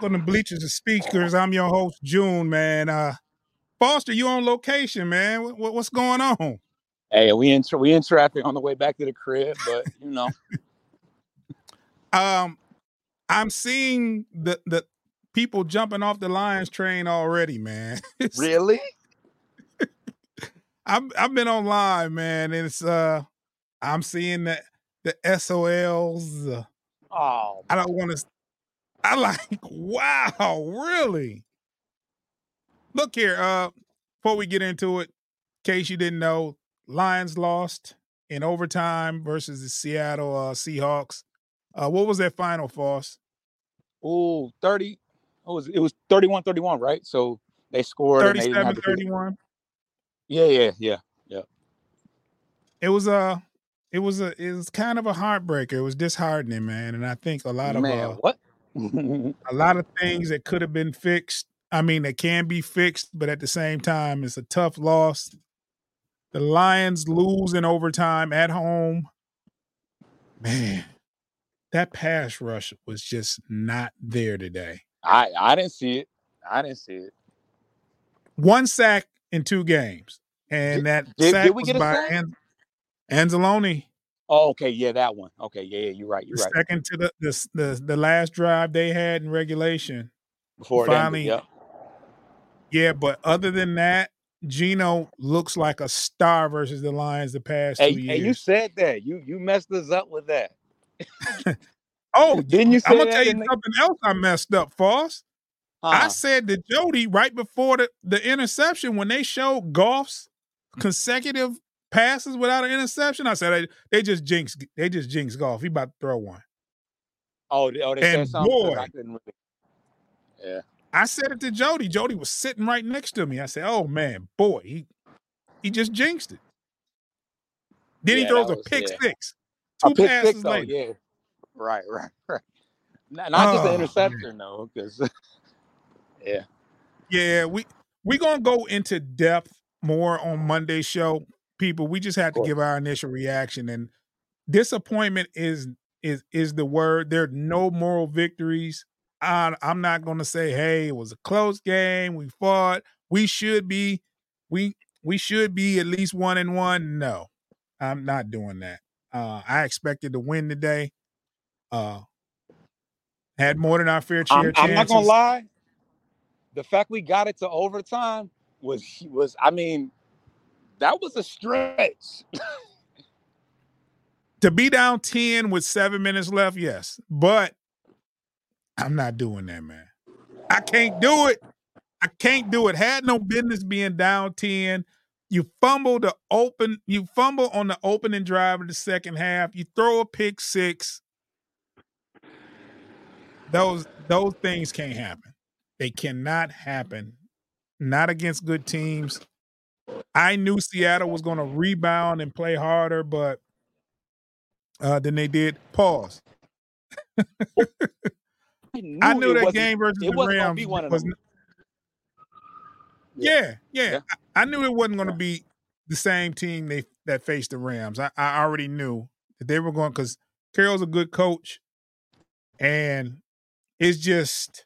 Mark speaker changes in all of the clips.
Speaker 1: Welcome to Bleachers and Speakers. I'm your host, June, man. Uh, Foster, you on location, man. What, what's going on?
Speaker 2: Hey, we in we in traffic on the way back to the crib, but you know.
Speaker 1: um, I'm seeing the the people jumping off the Lions train already, man.
Speaker 2: really?
Speaker 1: I've I've been online, man, and it's uh I'm seeing that the SOLs. Uh,
Speaker 2: oh,
Speaker 1: I don't want to. I like, wow, really? Look here, uh, before we get into it, in case you didn't know, Lions lost in overtime versus the Seattle uh, Seahawks. Uh, what was that final, Foss?
Speaker 2: Oh, 30. What was it? it was 31 31, right? So they scored
Speaker 1: 37 31.
Speaker 2: Yeah, yeah, yeah, yeah.
Speaker 1: It was a it was a it was kind of a heartbreaker. It was disheartening, man. And I think a lot of
Speaker 2: man, uh, what
Speaker 1: a lot of things that could have been fixed. I mean, they can be fixed, but at the same time, it's a tough loss. The Lions lose in overtime at home. Man, that pass rush was just not there today.
Speaker 2: I I didn't see it. I didn't see it.
Speaker 1: One sack in two games, and that
Speaker 2: did,
Speaker 1: sack
Speaker 2: did we
Speaker 1: was
Speaker 2: get a
Speaker 1: by
Speaker 2: sack?
Speaker 1: An- Anzalone.
Speaker 2: Oh, okay, yeah, that one. Okay, yeah, yeah, you're right. You're right.
Speaker 1: Second to the, the the the last drive they had in regulation.
Speaker 2: Before it
Speaker 1: finally,
Speaker 2: ended,
Speaker 1: yeah, but other than that, Geno looks like a star versus the Lions the past
Speaker 2: Hey,
Speaker 1: two
Speaker 2: hey, you said that. You you messed us up with that.
Speaker 1: oh,
Speaker 2: Didn't you say
Speaker 1: I'm gonna tell you
Speaker 2: in the-
Speaker 1: something else I messed up, Foss. I
Speaker 2: Huh.
Speaker 1: said to Jody right before the, the interception when they showed Goff's consecutive passes without an interception. I said they, they just jinx they just jinx Goff. He about to throw one.
Speaker 2: Oh, oh, they
Speaker 1: And
Speaker 2: said something.
Speaker 1: boy-
Speaker 2: I couldn't really. Yeah.
Speaker 1: I said it to Jody. Jody was sitting right next to me. I said, "Oh man, boy, he he just jinxed it." Then he throws
Speaker 2: that
Speaker 1: a pick
Speaker 2: yeah.
Speaker 1: six.
Speaker 2: A
Speaker 1: Two
Speaker 2: pick
Speaker 1: passes
Speaker 2: six, though,
Speaker 1: later.
Speaker 2: yeah. Right, right, right. Not, not just
Speaker 1: Oh,
Speaker 2: an
Speaker 1: man.
Speaker 2: interception though, because yeah.
Speaker 1: Yeah, we we gonna go into depth more on Monday's show, people. We just had to give our initial reaction, and disappointment is is is the word. There are no moral victories. I, I'm not gonna say, hey, it was a close game. We fought. We should be. We we should be at least one and one. No, I'm not doing that. Uh, I expected to win today. Uh, had more than our fair share.
Speaker 2: I'm, I'm not gonna lie. The fact we got it to overtime was was I mean, that was a stretch.
Speaker 1: to be down 10 with seven minutes left, yes. But I'm not doing that, man. I can't do it. I can't do it. Had no business being down 10. You fumble the open, you fumble on the opening drive of the second half. You throw a pick six. Those those things can't happen. They cannot happen. Not against good teams. I knew Seattle was going to rebound and play harder, but uh, than they did. Pause.
Speaker 2: I knew,
Speaker 1: I knew that game versus the Rams
Speaker 2: be one of
Speaker 1: was. Yeah, yeah.
Speaker 2: Yeah.
Speaker 1: I, I knew it wasn't going to be the same team they that faced the Rams. I, I already knew that they were going because Carroll's a good coach, and it's just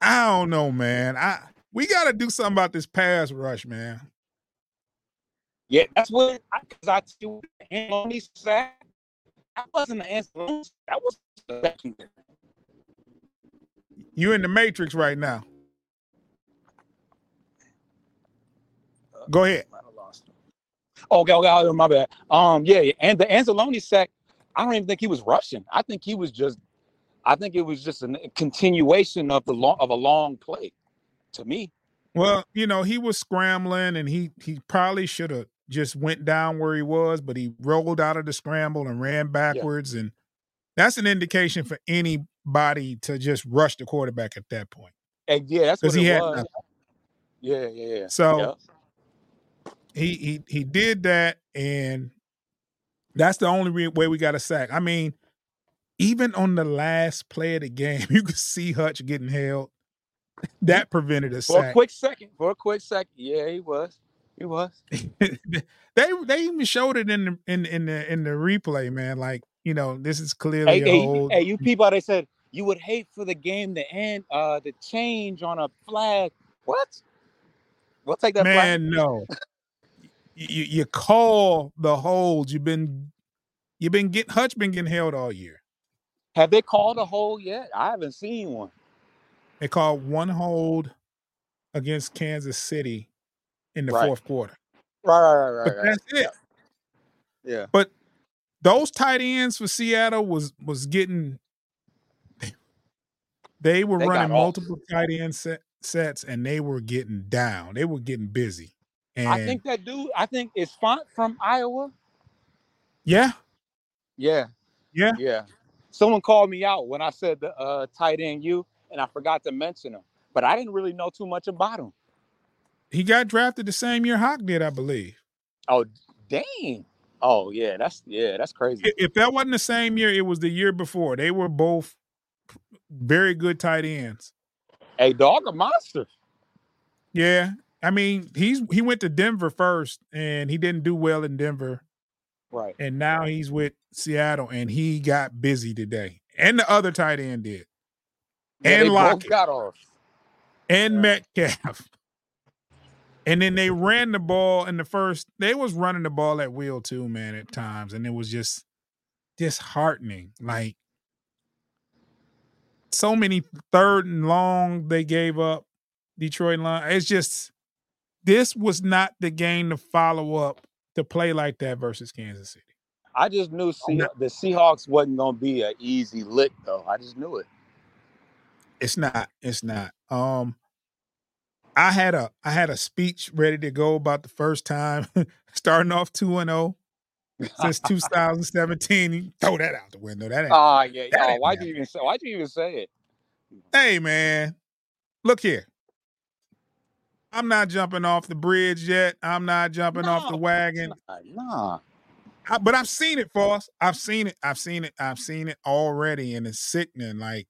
Speaker 1: I don't know, man. I we got to do something about this pass rush, man.
Speaker 2: Yeah, that's what I because I, tell you Anthony sack. That wasn't the answer. That was the secondary.
Speaker 1: You in the matrix right now. Go ahead.
Speaker 2: Might have lost him. Okay, okay, okay, my bad. Um, yeah, yeah, and the Anzalone sack, I don't even think he was rushing. I think he was just, I think it was just a continuation of the long of a long play. To me,
Speaker 1: Well, you know, he was scrambling and he he probably should have just went down where he was, but he rolled out of the scramble and ran backwards and that's an indication for anybody to just rush the quarterback at that point.
Speaker 2: and yeah, that's what
Speaker 1: Because he had
Speaker 2: was.
Speaker 1: nothing.
Speaker 2: Yeah, yeah, yeah.
Speaker 1: So
Speaker 2: yeah.
Speaker 1: he he he did that and that's the only re- way we got a sack. I mean, even on the last play of the game, you could see Hutch getting held. That prevented a
Speaker 2: for a quick second, for a quick second, yeah, he was, he was.
Speaker 1: they they even showed it in the in in the in the replay, man. Like you know, this is clearly
Speaker 2: Hey,
Speaker 1: a
Speaker 2: hey,
Speaker 1: hold.
Speaker 2: hey, you people, they said you would hate for the game to end, uh, to change on a flag. What? We'll take that flag.
Speaker 1: Man, no. you, you call the holds. You've been you've been getting Hutch been getting held all year.
Speaker 2: Have they called a hold yet? I haven't seen one.
Speaker 1: They called one hold against Kansas City in the
Speaker 2: Right.
Speaker 1: fourth quarter.
Speaker 2: Right, right, right,
Speaker 1: But
Speaker 2: right. right.
Speaker 1: that's it.
Speaker 2: Yeah.
Speaker 1: But those tight ends for Seattle was was getting they were
Speaker 2: They
Speaker 1: running multiple tight end set, sets and they were getting down. They were getting busy. And
Speaker 2: I think that dude, I think it's Fant from Iowa.
Speaker 1: yeah,
Speaker 2: Yeah.
Speaker 1: Yeah.
Speaker 2: Yeah. Someone called me out when I said the uh, tight end you, and I forgot to mention him. But I didn't really know too much about him.
Speaker 1: He got drafted the same year Hawk did, I believe.
Speaker 2: Oh, dang. Oh, yeah. That's yeah, that's crazy.
Speaker 1: If that wasn't the same year, it was the year before. They were both very good tight ends.
Speaker 2: A dog, a monster.
Speaker 1: Yeah. I mean, he's he went to Denver first and he didn't do well in Denver.
Speaker 2: Right.
Speaker 1: And now he's with Seattle and he got busy today. And the other tight end did.
Speaker 2: Yeah,
Speaker 1: And Lockett.
Speaker 2: got off.
Speaker 1: And
Speaker 2: Right.
Speaker 1: Metcalf. And then they ran the ball in the first. They was running the ball at will too, man, at times. And it was just disheartening. Like so many third and long they gave up. Detroit line. It's just this was not the game to follow up to play like that versus Kansas City.
Speaker 2: I just knew Se-
Speaker 1: no.
Speaker 2: the Seahawks wasn't gonna be an easy lick though. I just knew it.
Speaker 1: It's not. It's not. Um I had a I had a speech ready to go about the first time starting off 2 and 0 since 2017. You Throw that out the window. That ain't
Speaker 2: Ah, yeah.
Speaker 1: That
Speaker 2: Oh,
Speaker 1: ain't
Speaker 2: why'd you even say why'd you even say it?
Speaker 1: Hey man, look here. I'm not jumping off the bridge yet. I'm not jumping off the wagon.
Speaker 2: Nah.
Speaker 1: I, but I've seen it, Foss. I've seen it. I've seen it. I've seen it already, and it's sickening. Like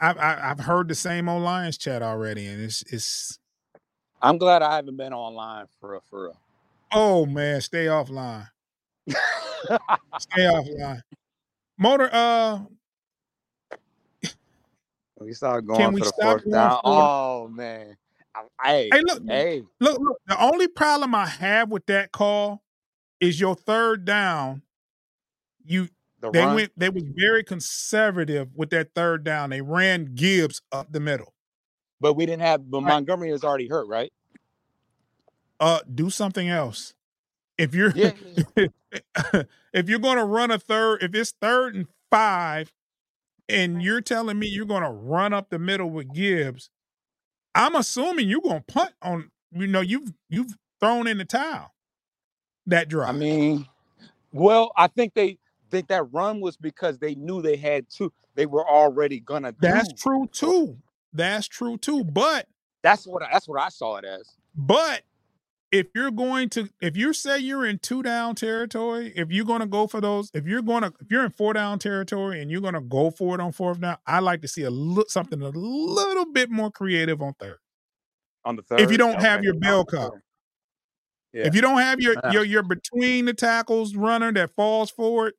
Speaker 1: I've I, I've heard the same old Lions chat already, and it's it's
Speaker 2: I'm glad I haven't been online for real, for real.
Speaker 1: oh man, stay offline. Stay offline. Motor, uh,
Speaker 2: we started
Speaker 1: Can
Speaker 2: going
Speaker 1: we
Speaker 2: for the
Speaker 1: stop
Speaker 2: fourth
Speaker 1: going
Speaker 2: down. Oh man. Hey,
Speaker 1: hey, look,
Speaker 2: hey.
Speaker 1: look, look. The only problem I have with that call is your third down. You
Speaker 2: The
Speaker 1: they
Speaker 2: run.
Speaker 1: went. They was very conservative with that third down. They ran Gibbs up the middle.
Speaker 2: But we didn't have but
Speaker 1: Right.
Speaker 2: Montgomery was already hurt, right?
Speaker 1: Uh, do something else. If you're
Speaker 2: Yeah.
Speaker 1: if you're going to run a third, if it's third and five, and you're telling me you're going to run up the middle with Gibbs, I'm assuming you're going to punt on. You know, you've you've thrown in the towel. That drive.
Speaker 2: I mean, well, I think they think that run was because they knew they had two. They were already gonna do.
Speaker 1: that's true too. That's true too. But
Speaker 2: That's what I, that's what I saw it as.
Speaker 1: but if you're going to if you say you're in two down territory, if you're going to go for those, if you're going to if you're in four down territory and you're going to go for it on fourth down, I like to see a look something a little bit more creative on third.
Speaker 2: On the third.
Speaker 1: If you don't have your bell cow.
Speaker 2: Yeah.
Speaker 1: If you don't have your
Speaker 2: uh.
Speaker 1: your your between the tackles runner that falls forward,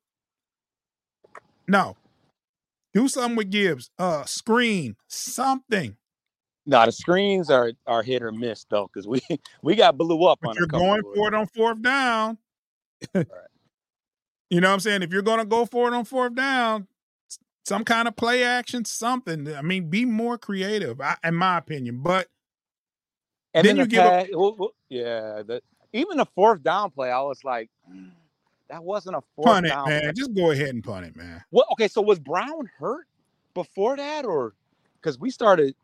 Speaker 1: no. Do something with Gibbs. Uh screen, something.
Speaker 2: No, the screens are are hit or miss though, because we we got blew up
Speaker 1: But
Speaker 2: on.
Speaker 1: you're going for it on fourth down. You know what I'm saying? If you're going to go for it on fourth down, some kind of play action, something. I mean, be more creative, in my opinion. But
Speaker 2: And
Speaker 1: Then you
Speaker 2: the
Speaker 1: give up-
Speaker 2: pass, well, yeah, the, even the fourth down play, I was like, "Mm, that wasn't a fourth
Speaker 1: punt it,
Speaker 2: down.
Speaker 1: man. Just go ahead and punt it, man.
Speaker 2: Well, okay, so was Brown hurt before that, or because we started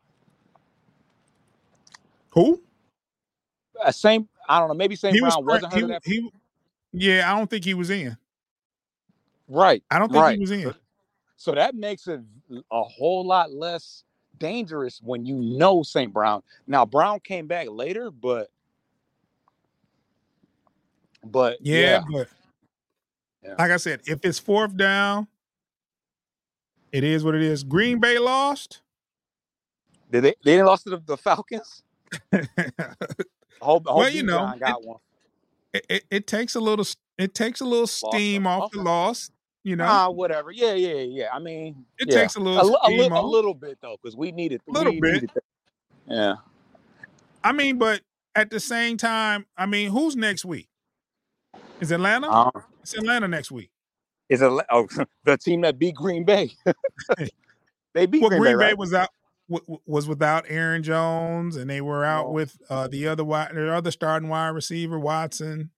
Speaker 1: Who?
Speaker 2: uh, same? I don't know. Maybe St.
Speaker 1: He was.
Speaker 2: Brown wasn't hurt
Speaker 1: He,
Speaker 2: that.
Speaker 1: he, yeah, I don't think he was in.
Speaker 2: Right.
Speaker 1: I don't think
Speaker 2: right.
Speaker 1: he was in.
Speaker 2: So, so that makes it a whole lot less dangerous when you know St. Brown. Now Brown came back later, but but
Speaker 1: Yeah,
Speaker 2: yeah,
Speaker 1: but
Speaker 2: Yeah.
Speaker 1: like I said, if it's fourth down, it is what it is. Green Bay lost.
Speaker 2: did they they didn't lost to the, the Falcons?
Speaker 1: it,
Speaker 2: hope
Speaker 1: Well, you know,
Speaker 2: got one.
Speaker 1: it, it takes a little. It takes a little steam
Speaker 2: a-
Speaker 1: off the loss. You know,
Speaker 2: Ah, whatever. Yeah, yeah, yeah. I mean,
Speaker 1: it
Speaker 2: yeah.
Speaker 1: takes a
Speaker 2: a,
Speaker 1: little
Speaker 2: li- a, li-
Speaker 1: steam
Speaker 2: a little bit though, because we needed
Speaker 1: a
Speaker 2: Little
Speaker 1: bit.
Speaker 2: Yeah.
Speaker 1: I mean, but at the same time, I mean, who's next week? Is Atlanta?
Speaker 2: Um,
Speaker 1: it's Atlanta next week.
Speaker 2: is a oh, the team that beat Green Bay. they beat
Speaker 1: Well,
Speaker 2: Green,
Speaker 1: Green
Speaker 2: Bay,
Speaker 1: Bay
Speaker 2: right?
Speaker 1: was out w- was without Aaron Jones, and they were out
Speaker 2: Oh.
Speaker 1: with uh, the other wide, their other starting wide receiver Watson.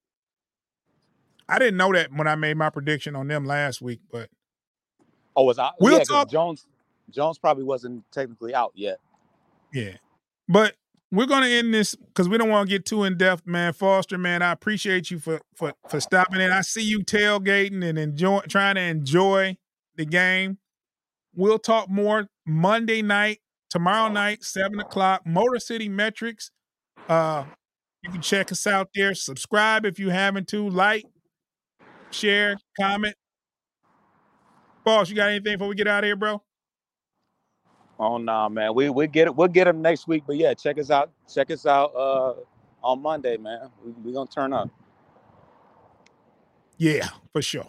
Speaker 1: I didn't know that when I made my prediction on them last week, but
Speaker 2: Oh, was I?
Speaker 1: We'll
Speaker 2: yeah,
Speaker 1: talk-
Speaker 2: Jones. Jones probably wasn't technically out yet.
Speaker 1: yeah. But we're gonna end this because we don't want to get too in depth, man. Foster, man, I appreciate you for for for stopping in. I see you tailgating and enjoy trying to enjoy the game. We'll talk more Monday night, tomorrow night, seven o'clock. Motor City Metrics. Uh, you can check us out there. Subscribe if you haven't to. Like, share, comment. Boss, you got anything before we get out of here, bro?
Speaker 2: Oh no, man. We we get it. We'll get them next week. But yeah, check us out. Check us out uh on Monday, man. We we gonna turn up.
Speaker 1: Yeah, for sure.